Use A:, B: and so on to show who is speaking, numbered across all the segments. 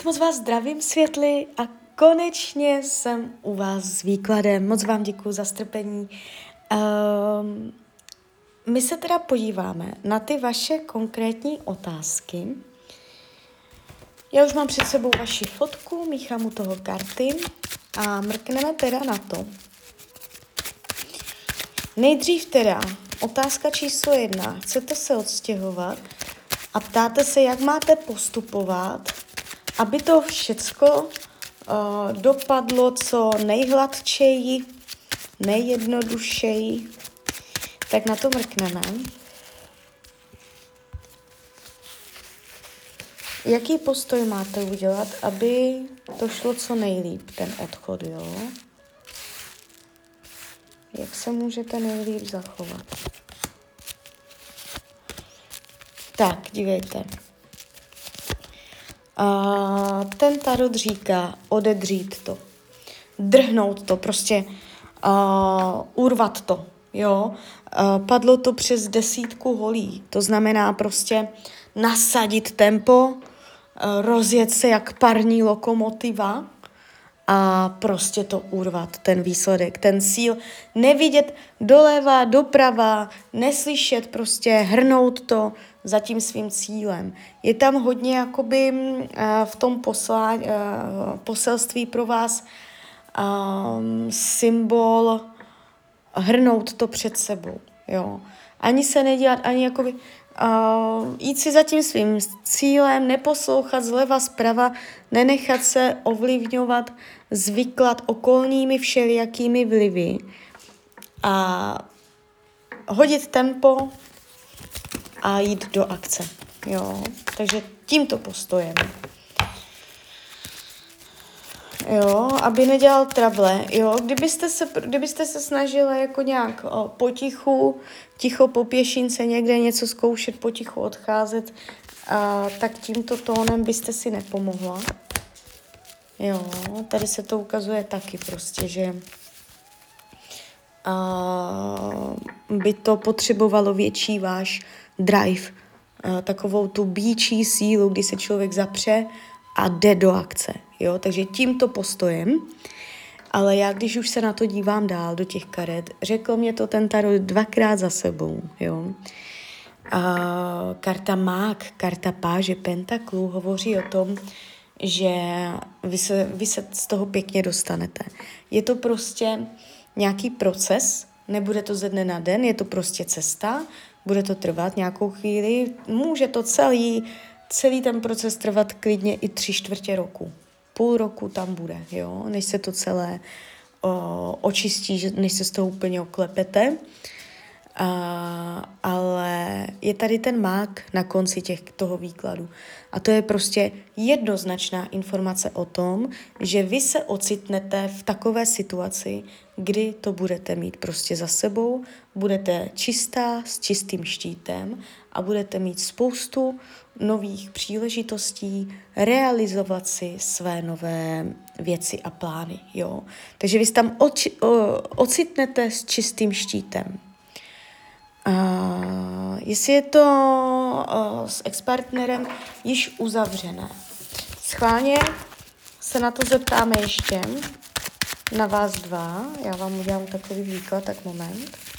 A: Tak moc vás zdravím světli a konečně jsem u vás s výkladem. Moc vám děkuji za strpení. Um, my se teda podíváme na ty vaše konkrétní otázky. Já už mám před sebou vaši fotku, míchám u toho karty a mrkneme teda na to. Nejdřív teda otázka číslo jedna. Chcete se odstěhovat a ptáte se, jak máte postupovat aby to všecko uh, dopadlo co nejhladčeji, nejjednodušeji, tak na to mrkneme. Jaký postoj máte udělat, aby to šlo co nejlíp, ten odchod, jo? Jak se můžete nejlíp zachovat? Tak, dívejte. A ten tarot říká odedřít to, drhnout to, prostě uh, urvat to, jo. Uh, padlo to přes desítku holí, to znamená prostě nasadit tempo, uh, rozjet se jak parní lokomotiva a prostě to urvat, ten výsledek, ten cíl, nevidět doleva, doprava, neslyšet, prostě hrnout to, za tím svým cílem. Je tam hodně jakoby uh, v tom posla, uh, poselství pro vás um, symbol hrnout to před sebou. Jo. Ani se nedělat, ani jakoby uh, jít si za tím svým cílem, neposlouchat zleva zprava, nenechat se ovlivňovat, zvyklat okolními všelijakými vlivy a hodit tempo, a jít do akce. Jo, takže tímto postojem. Jo, aby nedělal trable, jo, kdybyste se, kdybyste se snažila jako nějak o, potichu, ticho po pěšince někde něco zkoušet, potichu odcházet, a, tak tímto tónem byste si nepomohla. Jo, tady se to ukazuje taky prostě, že a, by to potřebovalo větší váš drive, uh, takovou tu bíčí sílu, kdy se člověk zapře a jde do akce. Jo? Takže tímto postojem. Ale já, když už se na to dívám dál, do těch karet, řekl mě to ten tarot dvakrát za sebou. Jo? A karta Mák, karta Páže Pentaklu hovoří o tom, že vy se, vy se z toho pěkně dostanete. Je to prostě nějaký proces, nebude to ze dne na den, je to prostě cesta, bude to trvat nějakou chvíli, může to celý, celý ten proces trvat klidně i tři čtvrtě roku. Půl roku tam bude, jo, než se to celé o, očistí, než se z toho úplně oklepete. A, ale je tady ten mák na konci těch, toho výkladu. A to je prostě jednoznačná informace o tom, že vy se ocitnete v takové situaci, kdy to budete mít prostě za sebou, budete čistá s čistým štítem a budete mít spoustu nových příležitostí realizovat si své nové věci a plány. Jo? Takže vy se tam oči, o, ocitnete s čistým štítem. Uh, jestli je to uh, s expartnerem již uzavřené. Schválně se na to zeptáme ještě na vás dva. Já vám udělám takový výklad, tak moment.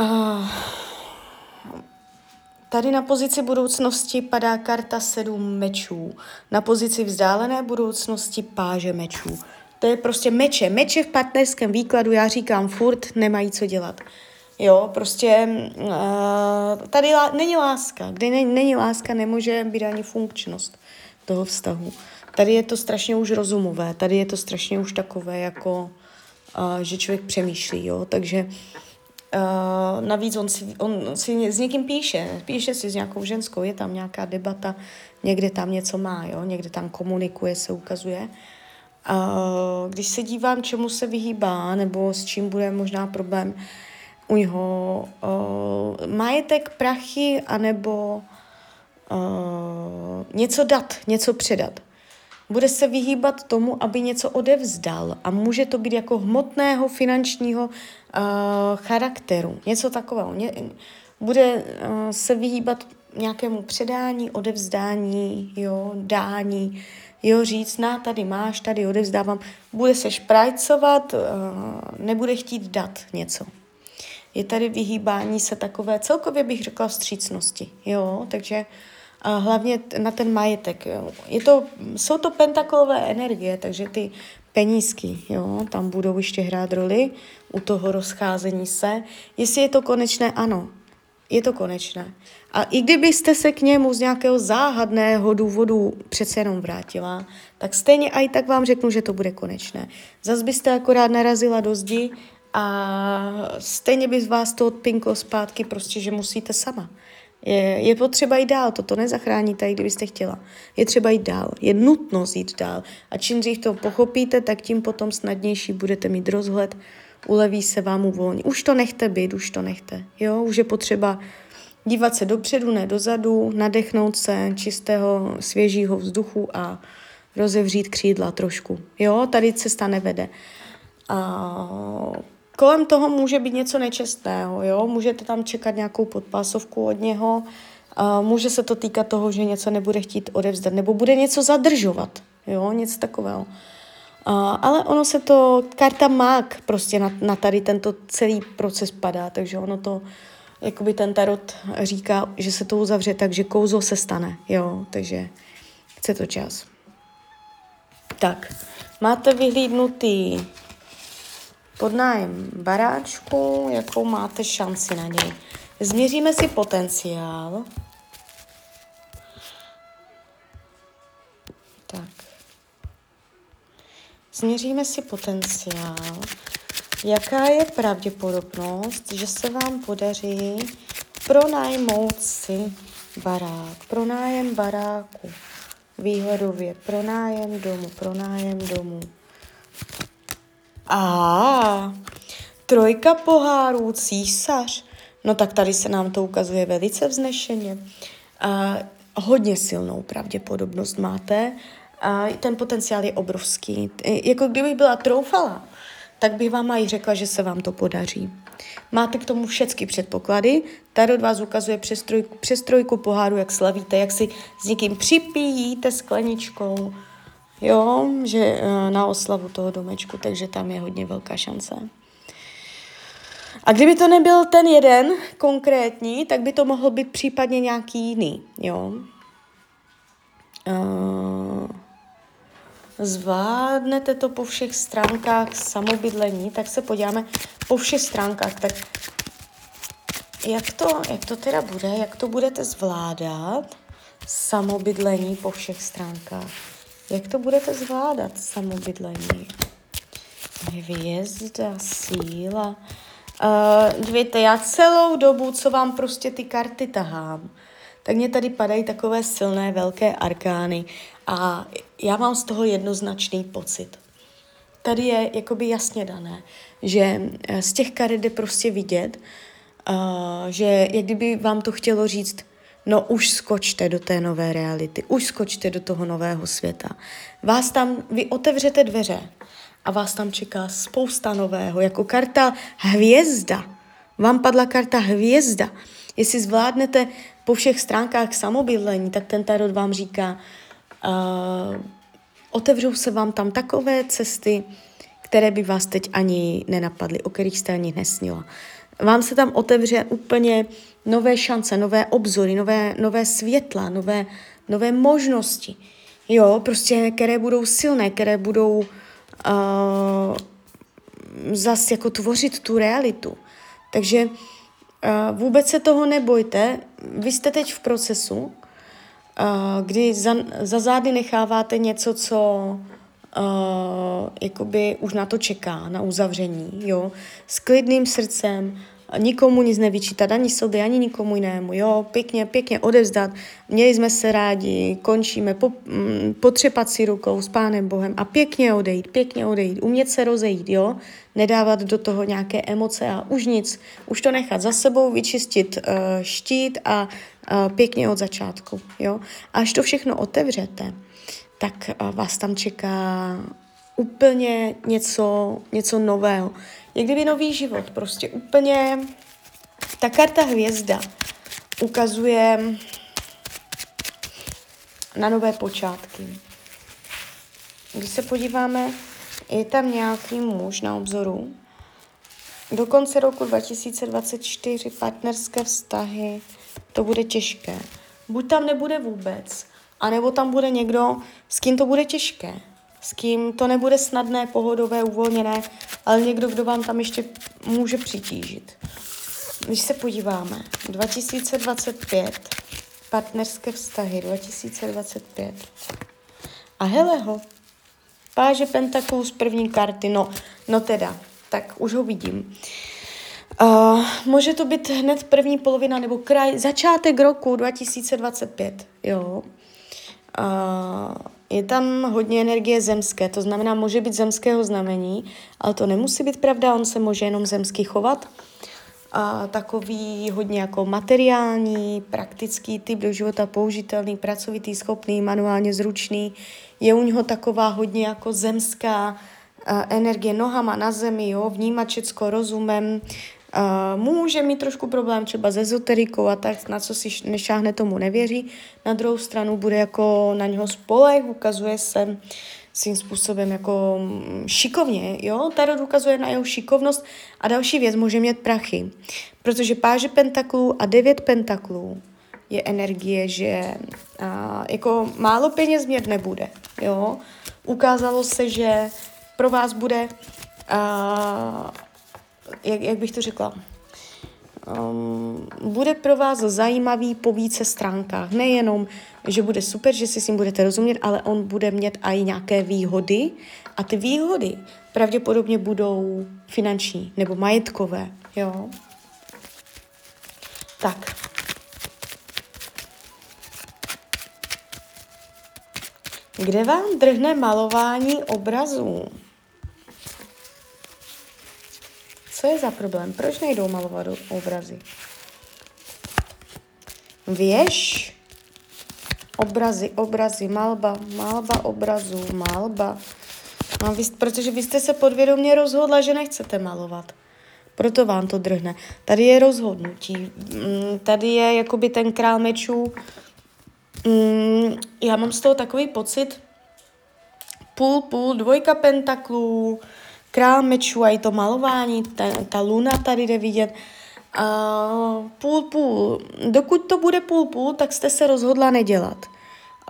A: Uh, tady na pozici budoucnosti padá karta sedm mečů. Na pozici vzdálené budoucnosti páže mečů. To je prostě meče. Meče v partnerském výkladu, já říkám furt, nemají co dělat. Jo, prostě uh, tady lá, není láska. Kde není, není láska, nemůže být ani funkčnost toho vztahu. Tady je to strašně už rozumové, tady je to strašně už takové, jako, uh, že člověk přemýšlí, jo, takže Uh, navíc on si, on si s někým píše, píše si s nějakou ženskou, je tam nějaká debata, někde tam něco má, jo? někde tam komunikuje, se ukazuje. Uh, když se dívám, čemu se vyhýbá, nebo s čím bude možná problém u něho, uh, majetek, prachy, anebo uh, něco dat, něco předat. Bude se vyhýbat tomu, aby něco odevzdal a může to být jako hmotného, finančního uh, charakteru, něco takového. Ně, bude uh, se vyhýbat nějakému předání, odevzdání, jo, dání, jo, říct, na, tady máš, tady odevzdávám, bude se šprajcovat, uh, nebude chtít dát něco. Je tady vyhýbání se takové, celkově bych řekla vstřícnosti, jo, takže a hlavně na ten majetek. Jo. Je to, jsou to pentaklové energie, takže ty penízky, jo, tam budou ještě hrát roli u toho rozcházení se. Jestli je to konečné, ano, je to konečné. A i kdybyste se k němu z nějakého záhadného důvodu přece jenom vrátila, tak stejně i tak vám řeknu, že to bude konečné. Zas byste akorát narazila do zdi a stejně by z vás to odpinklo zpátky, prostě, že musíte sama. Je, je potřeba jít dál, toto nezachráníte, i kdybyste chtěla. Je třeba jít dál, je nutno jít dál. A čím dřív to pochopíte, tak tím potom snadnější budete mít rozhled, uleví se vám uvolní. Už to nechte být, už to nechte. Jo, už je potřeba dívat se dopředu, ne dozadu, nadechnout se čistého, svěžího vzduchu a rozevřít křídla trošku. Jo, tady cesta nevede. A kolem toho může být něco nečestného, jo? Můžete tam čekat nějakou podpásovku od něho, může se to týkat toho, že něco nebude chtít odevzdat, nebo bude něco zadržovat, jo? Něco takového. Ale ono se to, karta mák prostě na, na tady tento celý proces padá, takže ono to, jakoby ten tarot říká, že se to uzavře tak, že kouzlo se stane, jo, takže chce to čas. Tak, máte vyhlídnutý podnájem baráčku, jakou máte šanci na něj. Změříme si potenciál. Tak. Změříme si potenciál. Jaká je pravděpodobnost, že se vám podaří pronajmout si barák, pronájem baráku, výhledově, pronájem domu, pronájem domu. A trojka pohárů, císař. No tak tady se nám to ukazuje velice vznešeně. A hodně silnou pravděpodobnost máte. A ten potenciál je obrovský. Jako kdyby byla troufala, tak bych vám i řekla, že se vám to podaří. Máte k tomu všechny předpoklady. Tarot vás ukazuje přes trojku, přes trojku poháru, jak slavíte, jak si s někým připíjíte skleničkou, jo, že eh, na oslavu toho domečku, takže tam je hodně velká šance. A kdyby to nebyl ten jeden konkrétní, tak by to mohl být případně nějaký jiný, jo. Uh, zvládnete to po všech stránkách samobydlení, tak se podíváme po všech stránkách, tak jak to, jak to teda bude, jak to budete zvládat samobydlení po všech stránkách. Jak to budete zvládat, samobydlení? Hvězda, síla. Uh, dvěte, já celou dobu, co vám prostě ty karty tahám, tak mě tady padají takové silné, velké arkány a já mám z toho jednoznačný pocit. Tady je jakoby jasně dané, že eh, z těch karet jde prostě vidět, uh, že jak kdyby vám to chtělo říct, no už skočte do té nové reality, už skočte do toho nového světa. Vás tam, vy otevřete dveře a vás tam čeká spousta nového, jako karta hvězda. Vám padla karta hvězda. Jestli zvládnete po všech stránkách samobydlení, tak ten tarot vám říká, uh, otevřou se vám tam takové cesty, které by vás teď ani nenapadly, o kterých jste ani nesnila. Vám se tam otevře úplně nové šance, nové obzory, nové, nové světla, nové, nové možnosti. Jo, prostě, které budou silné, které budou uh, zas jako tvořit tu realitu. Takže uh, vůbec se toho nebojte. Vy jste teď v procesu, uh, kdy za, za zády necháváte něco, co uh, jakoby už na to čeká, na uzavření, jo, s klidným srdcem, nikomu nic nevyčítat, ani sobě, ani nikomu jinému, jo, pěkně, pěkně odevzdat, měli jsme se rádi, končíme, po, mm, potřepat si rukou s Pánem Bohem a pěkně odejít, pěkně odejít, umět se rozejít, jo, nedávat do toho nějaké emoce a už nic, už to nechat za sebou, vyčistit uh, štít a uh, pěkně od začátku, jo. Až to všechno otevřete, tak uh, vás tam čeká úplně něco, něco nového. Je kdyby nový život, prostě úplně ta karta hvězda ukazuje na nové počátky. Když se podíváme, je tam nějaký muž na obzoru. Do konce roku 2024 partnerské vztahy, to bude těžké. Buď tam nebude vůbec, anebo tam bude někdo, s kým to bude těžké s kým to nebude snadné, pohodové, uvolněné, ale někdo, kdo vám tam ještě může přitížit. Když se podíváme, 2025, partnerské vztahy, 2025. A hele ho, páže pentaklů z první karty, no, no teda, tak už ho vidím. Uh, může to být hned první polovina nebo kraj, začátek roku 2025, jo. Uh, je tam hodně energie zemské, to znamená, může být zemského znamení, ale to nemusí být pravda, on se může jenom zemský chovat. A takový hodně jako materiální, praktický typ do života, použitelný, pracovitý, schopný, manuálně zručný. Je u něho taková hodně jako zemská energie nohama na zemi, jo, vnímat všecko rozumem, Uh, může mít trošku problém třeba s ezoterikou a tak, na co si nešáhne, tomu nevěří. Na druhou stranu bude jako na něho spolech, ukazuje se svým způsobem jako mm, šikovně, jo? Tarot ukazuje na jeho šikovnost a další věc může mít prachy, protože páže pentaklů a devět pentaklů je energie, že a, jako málo peněz mít nebude, jo? Ukázalo se, že pro vás bude a, jak, jak bych to řekla, um, bude pro vás zajímavý po více stránkách. Nejenom, že bude super, že si s ním budete rozumět, ale on bude mít i nějaké výhody a ty výhody pravděpodobně budou finanční nebo majetkové, jo. Tak. Kde vám drhne malování obrazů? Co je za problém? Proč nejdou malovat obrazy? Věž, obrazy, obrazy, malba, malba obrazů, malba. No, vy, protože vy jste se podvědomě rozhodla, že nechcete malovat. Proto vám to drhne. Tady je rozhodnutí. Mm, tady je jakoby ten král mečů. Mm, já mám z toho takový pocit, půl, půl, dvojka pentaklů, král mečů a i to malování, ta, ta luna tady jde vidět. Uh, půl půl. Dokud to bude půl půl, tak jste se rozhodla nedělat.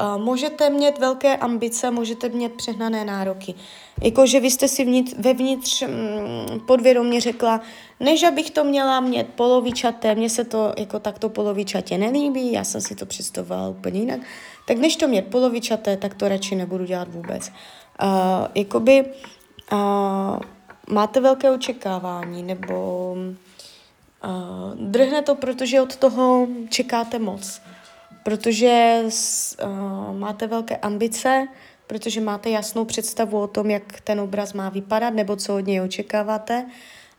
A: Uh, můžete mít velké ambice, můžete mít přehnané nároky. Jakože vy jste si vnitř, vevnitř mm, podvědomě řekla, než abych to měla mít polovičaté, mně se to jako takto polovičatě nelíbí, já jsem si to představovala úplně jinak, tak než to mít polovičaté, tak to radši nebudu dělat vůbec. Uh, jakoby uh, máte velké očekávání nebo uh, drhne to, protože od toho čekáte moc. Protože uh, máte velké ambice, protože máte jasnou představu o tom, jak ten obraz má vypadat nebo co od něj očekáváte.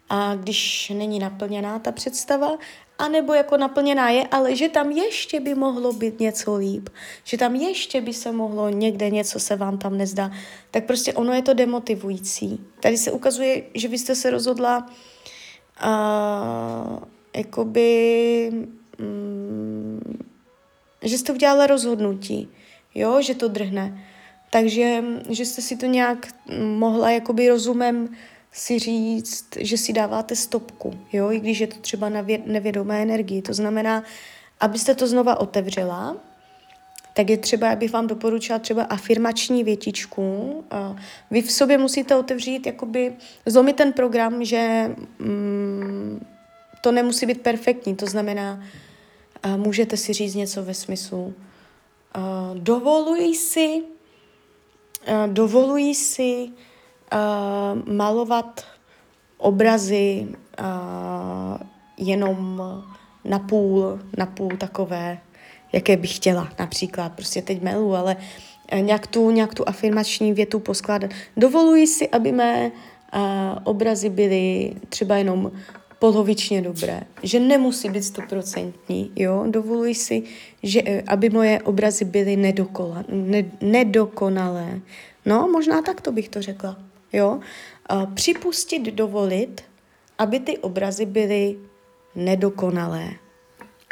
A: A když není naplněná ta představa, anebo jako naplněná je, ale že tam ještě by mohlo být něco líp, že tam ještě by se mohlo někde něco se vám tam nezdá, tak prostě ono je to demotivující. Tady se ukazuje, že vy jste se rozhodla uh, jakoby, um, že jste udělala rozhodnutí, jo, že to drhne. Takže, že jste si to nějak mohla jakoby rozumem si říct, že si dáváte stopku, jo, i když je to třeba na nevědomé energii. To znamená, abyste to znova otevřela, tak je třeba, abych vám doporučila třeba afirmační větičku. Vy v sobě musíte otevřít, jakoby zlomit ten program, že mm, to nemusí být perfektní. To znamená, můžete si říct něco ve smyslu dovoluji si, dovoluji si uh, malovat obrazy uh, jenom na půl, na půl takové, jaké bych chtěla například. Prostě teď melu, ale eh, nějak tu, nějak tu afirmační větu poskládat. Dovoluji si, aby mé uh, obrazy byly třeba jenom polovičně dobré, že nemusí být stoprocentní, jo, dovoluji si, že, aby moje obrazy byly nedokola, ne, nedokonalé. No, možná tak to bych to řekla, jo. Připustit, dovolit, aby ty obrazy byly nedokonalé.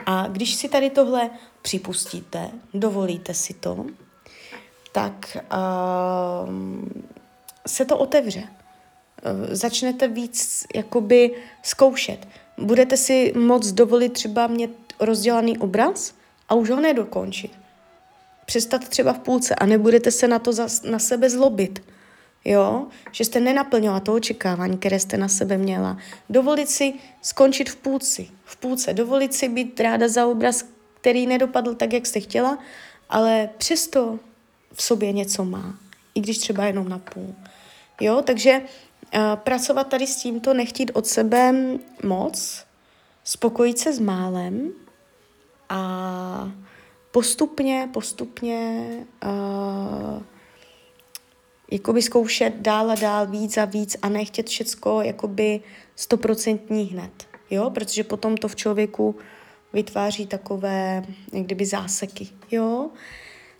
A: A když si tady tohle připustíte, dovolíte si to, tak uh, se to otevře. Uh, začnete víc jakoby zkoušet. Budete si moc dovolit třeba mít rozdělaný obraz a už ho nedokončit. Přestat třeba v půlce a nebudete se na to za, na sebe zlobit jo, že jste nenaplnila to očekávání, které jste na sebe měla. Dovolit si skončit v půlci, v půlce, dovolit si být ráda za obraz, který nedopadl tak, jak jste chtěla, ale přesto v sobě něco má, i když třeba jenom na půl. Jo, takže uh, pracovat tady s tímto, nechtít od sebe moc, spokojit se s málem a postupně, postupně uh, jakoby zkoušet dál a dál víc a víc a nechtět všecko jakoby stoprocentní hned, jo, protože potom to v člověku vytváří takové, jak kdyby záseky, jo.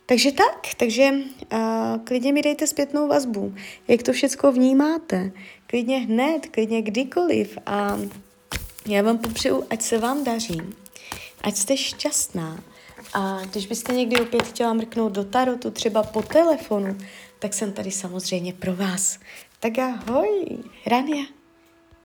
A: Takže tak, takže uh, klidně mi dejte zpětnou vazbu, jak to všecko vnímáte, klidně hned, klidně kdykoliv a já vám popřeju, ať se vám daří, ať jste šťastná. A když byste někdy opět chtěla mrknout do tarotu, třeba po telefonu, tak jsem tady samozřejmě pro vás. Tak ahoj, Rania.